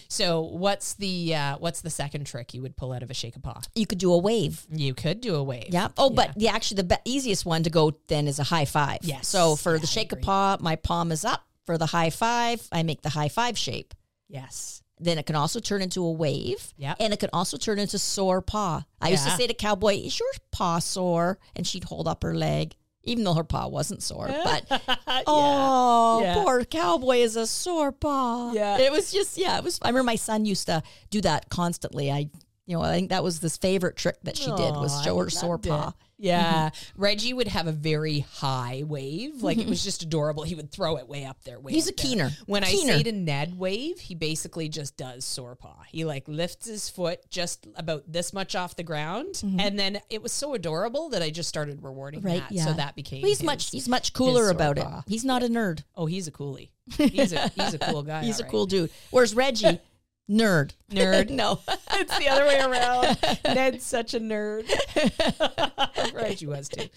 So what's the uh, what's the second trick you would pull out of a shake a paw? You could do a wave. You could do a wave. Yeah. Oh, but the actually the be- easiest one to go then is a high five. Yes. So for Yeah, the shake a paw, my palm is up. For the high five, I make the high five shape. Yes. Then it can also turn into a wave. Yep. And it can also turn into sore paw. I used to say to Cowboy, Is your paw sore? And she'd hold up her leg, even though her paw wasn't sore. But oh, Yeah. poor Cowboy is a sore paw. Yeah. It was just, yeah, it was. I remember my son used to do that constantly. I, you know, I think that was this favorite trick that she did was show her sore paw. it. Paw. Yeah. Reggie would have a very high wave. Like it was just adorable. He would throw it way up there. Way He's a there. keener. When I Keener. say to Ned wave, he basically just does sore paw. He like lifts his foot just about this much off the ground. And then it was so adorable that I just started rewarding Mm-hmm. Right, that. yeah. So that became Well, he's his- much he's much cooler about paw. it. He's not a nerd. Oh, he's a coolie. He's a he's a cool guy. He's a right. cool dude. Whereas Reggie, nerd. Nerd. no. it's the other way around. Ned's such a nerd. right, Reggie was too.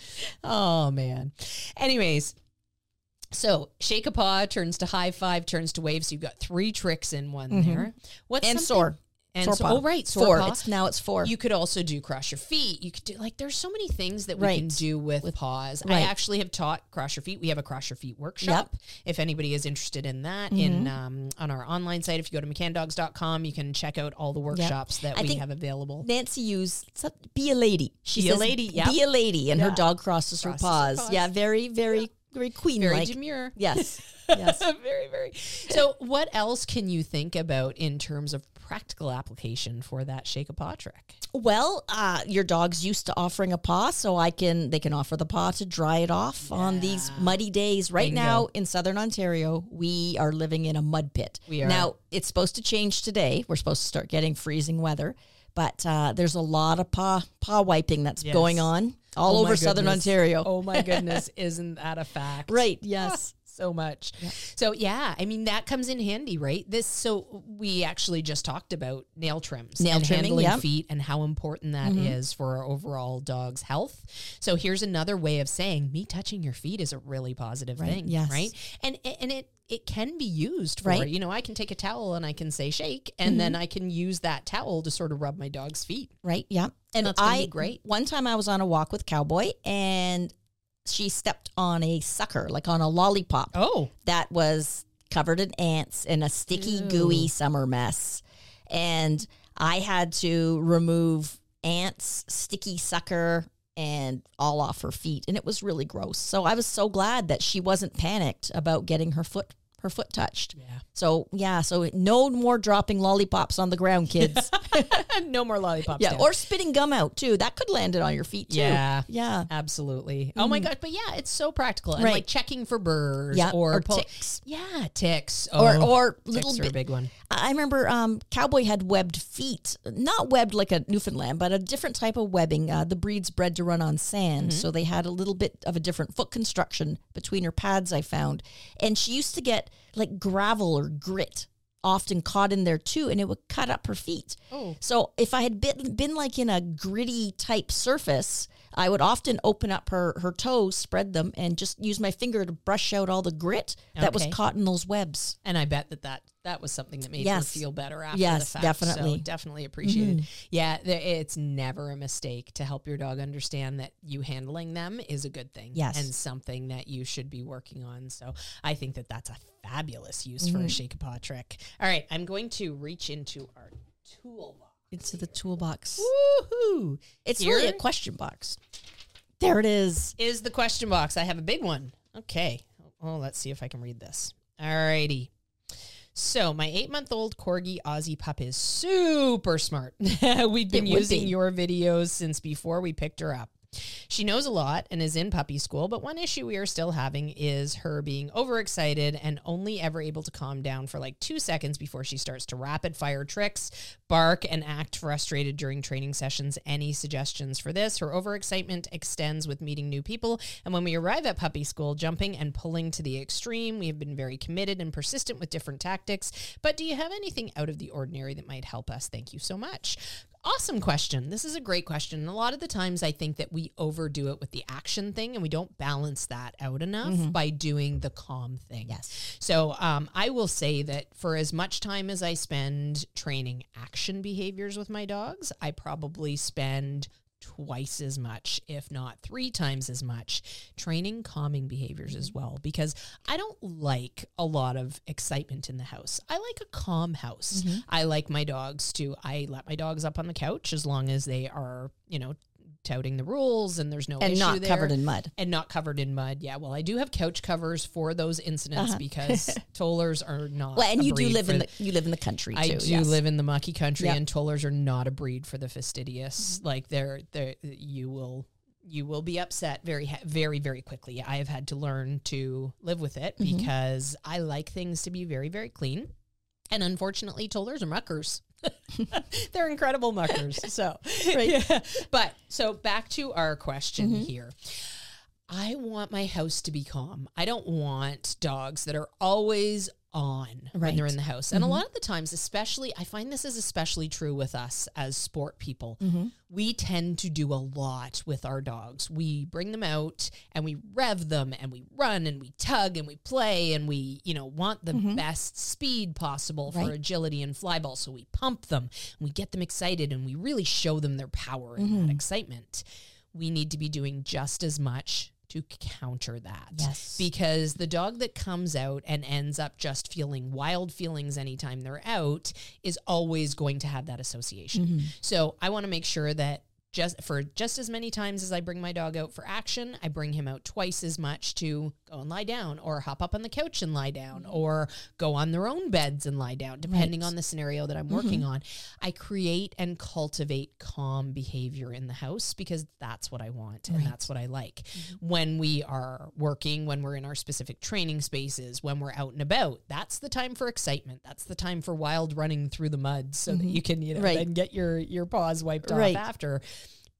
Oh man. Anyways, So shake a paw turns to high five, turns to wave. So you've got three tricks in one mm-hmm. there. What's And something- sore. And so, oh right, sore Four. It's now it's four. You could also do cross your feet. You could do like there's so many things that we can do with, paws. I actually have taught cross your feet. We have a cross your feet workshop. If anybody is interested in that, in Mm-hmm. um, on our online site, if you go to mccanndogs.com, you can check out all the workshops that I we have available. Nancy used be a lady. She Be a lady, yep. Be a lady, and her dog crosses, her, Crosses her paws. paws. Yeah, very, very, very queen Very like. demure. yes, yes. very, very. So, what else can you think about in terms of practical application for that shake a paw trick? Well, uh, your dog's used to offering a paw, so I can they can offer the paw to dry it off on these muddy days. Right Bingo. now in southern Ontario, we are living in a mud pit. We are. Now it's supposed to change today. We're supposed to start getting freezing weather, but uh, there's a lot of paw paw wiping that's Yes. going on all Oh over southern. Ontario. Oh my goodness, isn't that a fact? Right? Yes. So much. So yeah, I mean that comes in handy, right? This so we actually just talked about nail trims, Nail and trimming, handling yep. Mm-hmm. feet, and how important that is for our overall dog's health. So here's another way of saying me touching your feet is a really positive thing, yes. right? And and it it can be used for Right. Mm-hmm. you know I can take a towel and I can say shake, and then I can use that towel to sort of rub my dog's feet. Right. Yeah. And That's I great. One time I was on a walk with Cowboy, and she stepped on a sucker, like on a lollipop. Oh, that was covered in ants in a sticky, gooey summer mess. And I had to remove ants, sticky sucker, and all off her feet. And it was really gross. So I was so glad that she wasn't panicked about getting her foot her foot touched. yeah. So yeah, so no more dropping lollipops on the ground, kids. no more lollipops. yeah, or spitting gum out too. That could land it on your feet too. Yeah. Yeah. Absolutely. Oh my god! But yeah, it's so practical. And Mm. Right. like checking for burrs Yeah, or, or pull- ticks. Yeah, ticks. Or Oh, or ticks little bit big one. I remember um, Cowboy had webbed feet, not webbed like a Newfoundland, but a different type of webbing. Uh, the breed's bred to run on sand, Mm-hmm. so they had a little bit of a different foot construction between her pads. I found, and she used to get like gravel or grit often caught in there too, and it would cut up her feet. Oh. So if I had been been like in a gritty type surface, I would often open up her her toes, spread them, and just use my finger to brush out all the grit that was caught in those webs. And I bet that that, that was something that made Yes. her feel better after Yes, the fact. definitely. Mm-hmm. So definitely appreciated. Yeah, there, it's never a mistake to help your dog understand that you handling them is a good thing. Yes. And something that you should be working on. So I think that that's a fabulous use Mm-hmm. for a shake a paw trick. All right, I'm going to reach into our toolbox. Into the toolbox. Woohoo! It's Here really a question box. There it is. is the question box. I have a big one. Okay. Oh, let's see if I can read this. Alrighty. So my eight month old corgi Aussie pup is super smart. We've been It using be. your videos since before we picked her up. She knows a lot and is in puppy school, but one issue we are still having is her being overexcited and only ever able to calm down for like two seconds before she starts to rapid fire tricks, bark, and act frustrated during training sessions. Any suggestions for this? Her overexcitement extends with meeting new people, and when we arrive at puppy school, jumping and pulling to the extreme. We have been very committed and persistent with different tactics, but do you have anything out of the ordinary that might help us? Thank you so much. Awesome question. This is a great question. And a lot of the times I think that we overdo it with the action thing and we don't balance that out enough by doing the calm thing. Yes. So um, I will say that for as much time as I spend training action behaviors with my dogs, I probably spend twice as much, if not three times as much, training calming behaviors as well. Because I don't like a lot of excitement in the house. I like a calm house. Mm-hmm. I like my dogs to, I let my dogs up on the couch as long as they are, you know, touting the rules and there's no And not there covered in mud. and not covered in mud. Yeah, well, I do have couch covers for those incidents because tollers are not. Uh-huh. Well, and you do live in the- you live in the country too. I do yes. live in the mucky country, Yep. and tollers are not a breed for the fastidious. Mm-hmm. Like they're they're you will you will be upset very very very quickly. I have had to learn to live with it Mm-hmm. because I like things to be very very clean, and unfortunately, tollers are muckers. They're incredible muckers. So, yeah. But so back to our question Mm-hmm. here. I want my house to be calm. I don't want dogs that are always on when they're in the house. And a mm-hmm. lot of the times, especially, I find this is especially true with us as sport people. Mm-hmm. We tend to do a lot with our dogs. We bring them out and we rev them and we run and we tug and we play and we, you know, want the mm-hmm. best speed possible for Right. agility and flyball. So we pump them and we get them excited and we really show them their power and that excitement. We need to be doing just as much to counter that. Yes. Because the dog that comes out and ends up just feeling wild feelings anytime they're out is always going to have that association. Mm-hmm. So I want to make sure that just for just as many times as I bring my dog out for action, I bring him out twice as much to go and lie down or hop up on the couch and lie down mm-hmm. or go on their own beds and lie down, depending Right. on the scenario that I'm mm-hmm. working on. I create and cultivate calm behavior in the house because that's what I want and that's what I like. Mm-hmm. When we are working, when we're in our specific training spaces, when we're out and about, that's the time for excitement. That's the time for wild running through the mud so that you can, you know, Right. then get your your paws wiped Right. off after.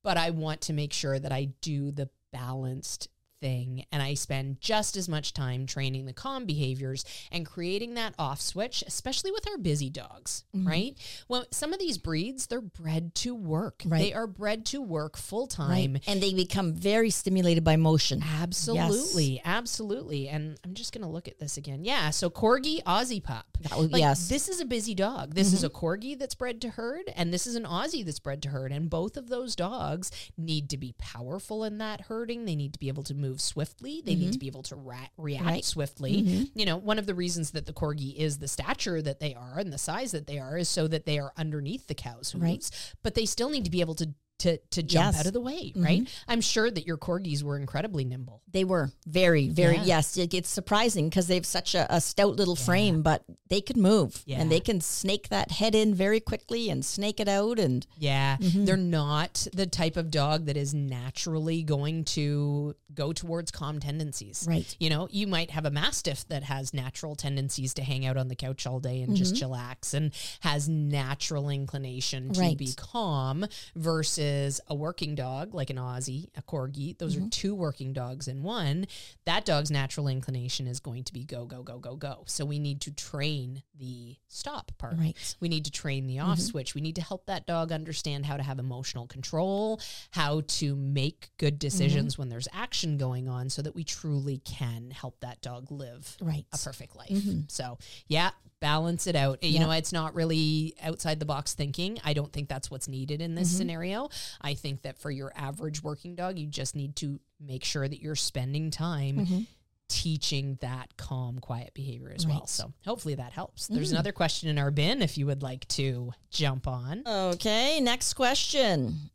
But I want to make sure that I do the balanced thing and I spend just as much time training the calm behaviors and creating that off switch, especially with our busy dogs, Mm-hmm. right? Well, some of these breeds, they're bred to work. Right. They are bred to work full time. Right. And they become very stimulated by motion. Absolutely, absolutely. And I'm just going to look at this again. Yeah. So corgi, Aussie pup. That would- Like, yes. Mm-hmm. This is a busy dog. This is a corgi that's bred to herd, and this is an Aussie that's bred to herd. And both of those dogs need to be powerful in that herding. They need to be able to move swiftly. They need to be able to ra- react Mm-hmm. Swiftly. You know, one of the reasons that the corgi is the stature that they are and the size that they are is so that they are underneath the cow's hooves. Right. But they still need to be able to. To, to jump Yes. Mm-hmm. out of the way, right? I'm sure that your corgis were incredibly nimble. They were very, very, Yeah. yes. It, it's surprising because they have such a, a stout little frame, but they could move Yeah. and they can snake that head in very quickly and snake it out. And Yeah, Mm-hmm. they're not the type of dog that is naturally going to go towards calm tendencies. Right. You know, you might have a mastiff that has natural tendencies to hang out on the couch all day and just chillax and has natural inclination to Right. be calm versus a working dog like an Aussie, a corgi. Those Mm-hmm. are two working dogs in one. That dog's natural inclination is going to be go, go, go, go, go. So we need to train the stop part. Right. Mm-hmm. We need to train the off switch. We need to help that dog understand how to have emotional control, how to make good decisions when there's action going on so that we truly can help that dog live right. a perfect life. So, yeah, balance it out. You Yeah. know, it's not really outside the box thinking. I don't think that's what's needed in this mm-hmm. scenario. I think that for your average working dog, you just need to make sure that you're spending time mm-hmm. teaching that calm, quiet behavior as well. So, hopefully that helps. There's mm. another question in our bin if you would like to jump on. Okay, next question.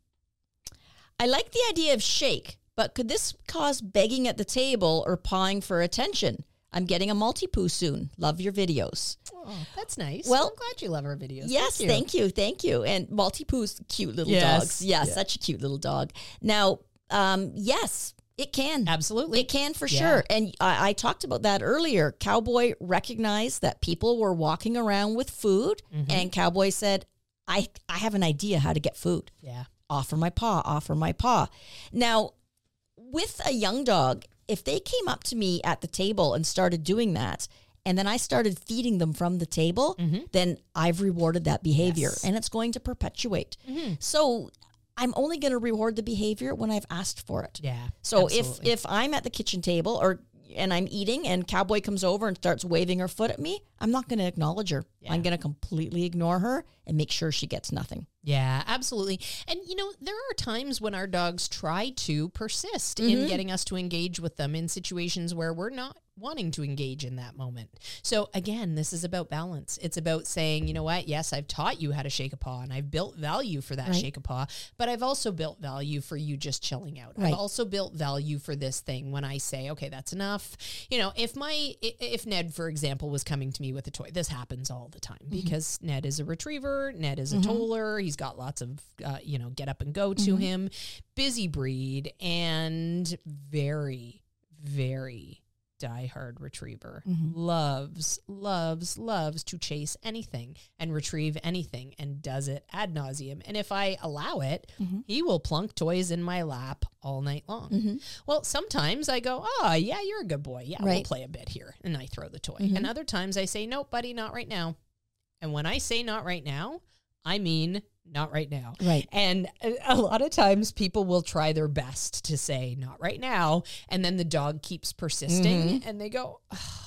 I like the idea of shake, but could this cause begging at the table or pawing for attention? I'm getting a Maltipoo soon. Love your videos. Oh, that's nice. Well- I'm glad you love our videos. Yes, you. thank you, thank you. And Maltipoo's cute little Yes. dogs. Yeah, Yeah. such a cute little dog. Now, um, yes, it can. Absolutely. It can for Yeah. sure. And I, I talked about that earlier. Cowboy recognized that people were walking around with food, Mm-hmm. and Cowboy said, I, I have an idea how to get food. Yeah. Offer my paw, offer my paw. Now, with a young dog, if they came up to me at the table and started doing that, and then I started feeding them from the table, then I've rewarded that behavior Mm-hmm. Yes. Mm-hmm. and it's going to perpetuate. So I'm only going to reward the behavior when I've asked for it. Yeah. So absolutely. if if I'm at the kitchen table or and I'm eating and Cowboy comes over and starts waving her foot at me, I'm not going to acknowledge her. I'm going to completely ignore her and make sure she gets nothing. Yeah, absolutely. And you know, there are times when our dogs try to persist Mm-hmm. in getting us to engage with them in situations where we're not wanting to engage in that moment. So again, this is about balance. It's about saying, you know what? Yes, I've taught you how to shake a paw and I've built value for that Right. shake a paw, but I've also built value for you just chilling out. Right. I've also built value for this thing when I say, okay, that's enough. You know, if my if Ned for example was coming to me with a toy, this happens all the time Mm-hmm. because Ned is a retriever, Ned is a toller, he's got lots of uh, you know, get up and go to Mm-hmm. him, busy breed and very very diehard retriever, Mm-hmm. loves, loves, loves to chase anything and retrieve anything and does it ad nauseum. And if I allow it, Mm-hmm. he will plunk toys in my lap all night long. Well, sometimes I go, Oh, yeah, you're a good boy. Yeah, we'll Mm-hmm. play a bit here. And I throw the toy. And other times I say, Nope, buddy, not right now. And when I say not right now, I mean not right now. Right. And a, lot of times people will try their best to say not right now. And then the dog keeps persisting Mm-hmm. and they go, oh,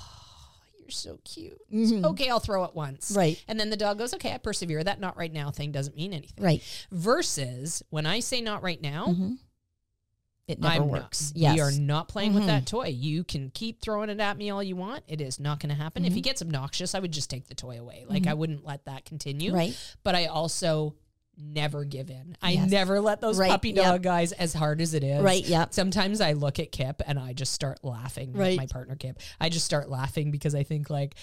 you're so cute. Okay, I'll throw it once. Mm-hmm. Right. And then the dog goes, okay, I persevere. That not right now thing doesn't mean anything. Right. Versus when I say not right now, It never I'm works. Not, yes. Mm-hmm. We are not playing with that toy. You can keep throwing it at me all you want. It is not going to happen. Mm-hmm. If he gets obnoxious, I would just take the toy away. Like I wouldn't let that continue. Right. But I also never give in. I Yes. never let those Right, puppy yep. dog guys, as hard as it is. Right, Yeah. Sometimes I look at Kip and I just start laughing. Right. With my partner Kip. I just start laughing because I think like.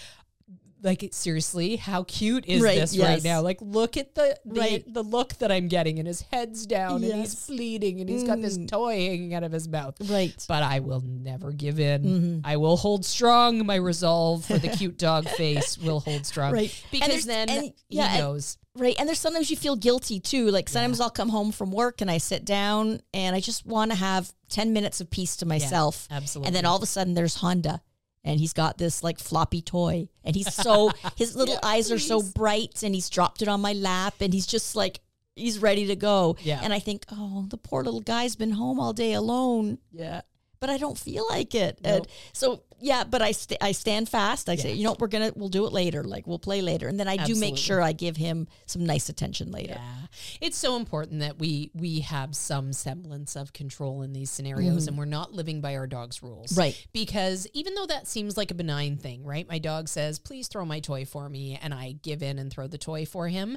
Like seriously, how cute is Right, this right now? Like, look at the the, Right. the look that I'm getting, and his head's down, and he's bleeding, and he's got this toy hanging out of his mouth Right. but I will never give in. Mm-hmm. I will hold strong. My resolve for the cute dog face will hold strong. Right. Because then and- yeah, he and- knows. Right. And there's sometimes you feel guilty too. Like sometimes I'll come home from work and I sit down and I just want to have 10 minutes of peace to myself. absolutely. And then all of a sudden there's Honda and he's got this like floppy toy and he's so, his little Yeah, eyes are so bright and he's dropped it on my lap and he's just like, he's ready to go. Yeah. And I think, oh, the poor little guy's been home all day alone. yeah. But I don't feel like it. And so yeah, but I st- I stand fast. I say, you know, what, we're gonna we'll do it later. Like we'll play later, and then I do make sure I give him some nice attention later. Yeah. It's so important that we we have some semblance of control in these scenarios mm-hmm. and we're not living by our dog's rules. Right. Because even though that seems like a benign thing, right? My dog says, "Please throw my toy for me," and I give in and throw the toy for him.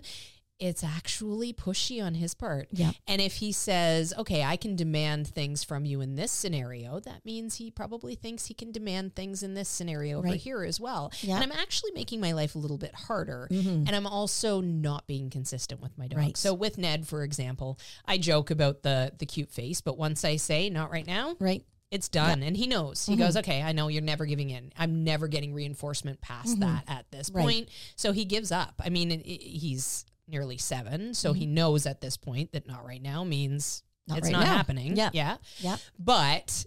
It's actually pushy on his part. Yeah. And if he says, okay, I can demand things from you in this scenario, that means he probably thinks he can demand things in this scenario over here as well. Mm-hmm. And I'm actually making my life a little bit harder. And I'm also not being consistent with my dog. Right. So with Ned, for example, I joke about the the cute face, but once I say not right now, Right. it's done. And he knows. He goes, okay, I know you're never giving in. I'm never getting reinforcement past that at this Right. point. So he gives up. I mean, it, it- he's nearly seven. So he mm-hmm. knows at this point that not right now means Not it's right not now. happening. Yeah. Yeah. Yeah. But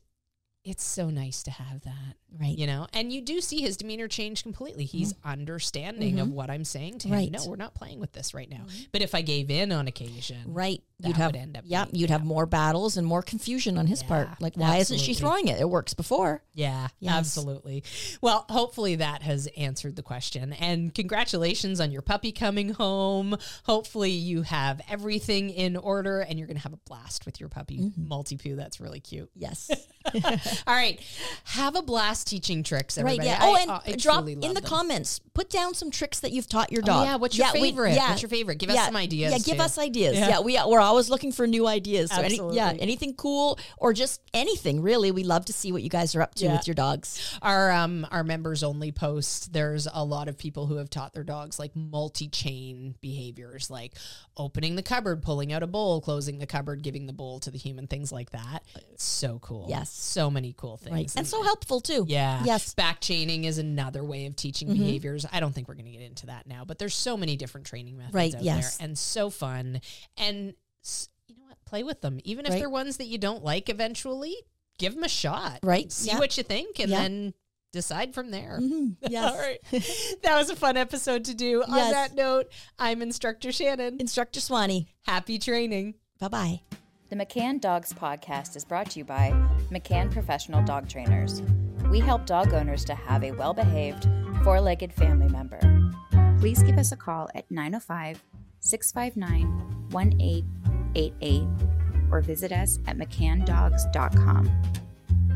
it's so nice to have that. Right. You know, and you do see his demeanor change completely. He's mm-hmm. understanding of mm-hmm. what I'm saying to him. Right. No, we're not playing with this right now. Mm-hmm. But if I gave in on occasion, Right. That you'd have end up you'd have more battles and more confusion on his Yeah, part. Like why isn't she throwing it? It works before. Yeah, Yes. absolutely. Well, hopefully that has answered the question. And congratulations on your puppy coming home. Hopefully you have everything in order and you're going to have a blast with your puppy, Mm-hmm. Maltipoo. That's really cute. Yes. All right. Have a blast teaching tricks, everybody. Right. Yeah. Oh, and uh, I drop in the them. comments. Put down some tricks that you've taught your Oh, dog. yeah, what's your we- favorite? What's your favorite? Give us some ideas, Yeah, give too. us ideas. Yeah. Yeah, we we're always looking for new ideas. So any, yeah, anything cool or just anything really. We love to see what you guys are up to Yeah. with your dogs. Our um our members only post. There's a lot of people who have taught their dogs like multi-chain behaviors, like opening the cupboard, pulling out a bowl, closing the cupboard, giving the bowl to the human, things like that. It's so cool. Yes. so many cool things. Right. And so helpful too. Yeah. Yes. Mm-hmm. Back chaining is another way of teaching behaviors. I don't think we're going to get into that now, but there's so many different training methods Right, out yes. there and so fun. And s- you know what? Play with them. Even if Right. they're ones that you don't like eventually, give them a shot. Right. See Yeah. what you think and Yeah. then decide from there. Mhm. Yes. All right. That was a fun episode to do. On that note, I'm Instructor Shannon. Instructor Swanny. Happy training. Bye bye. The McCann Dogs podcast is brought to you by McCann Professional Dog Trainers. We help dog owners to have a well behaved, four legged family member. Please give us a call at 905 659 1888 or visit us at mccanndogs.com.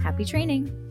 Happy training!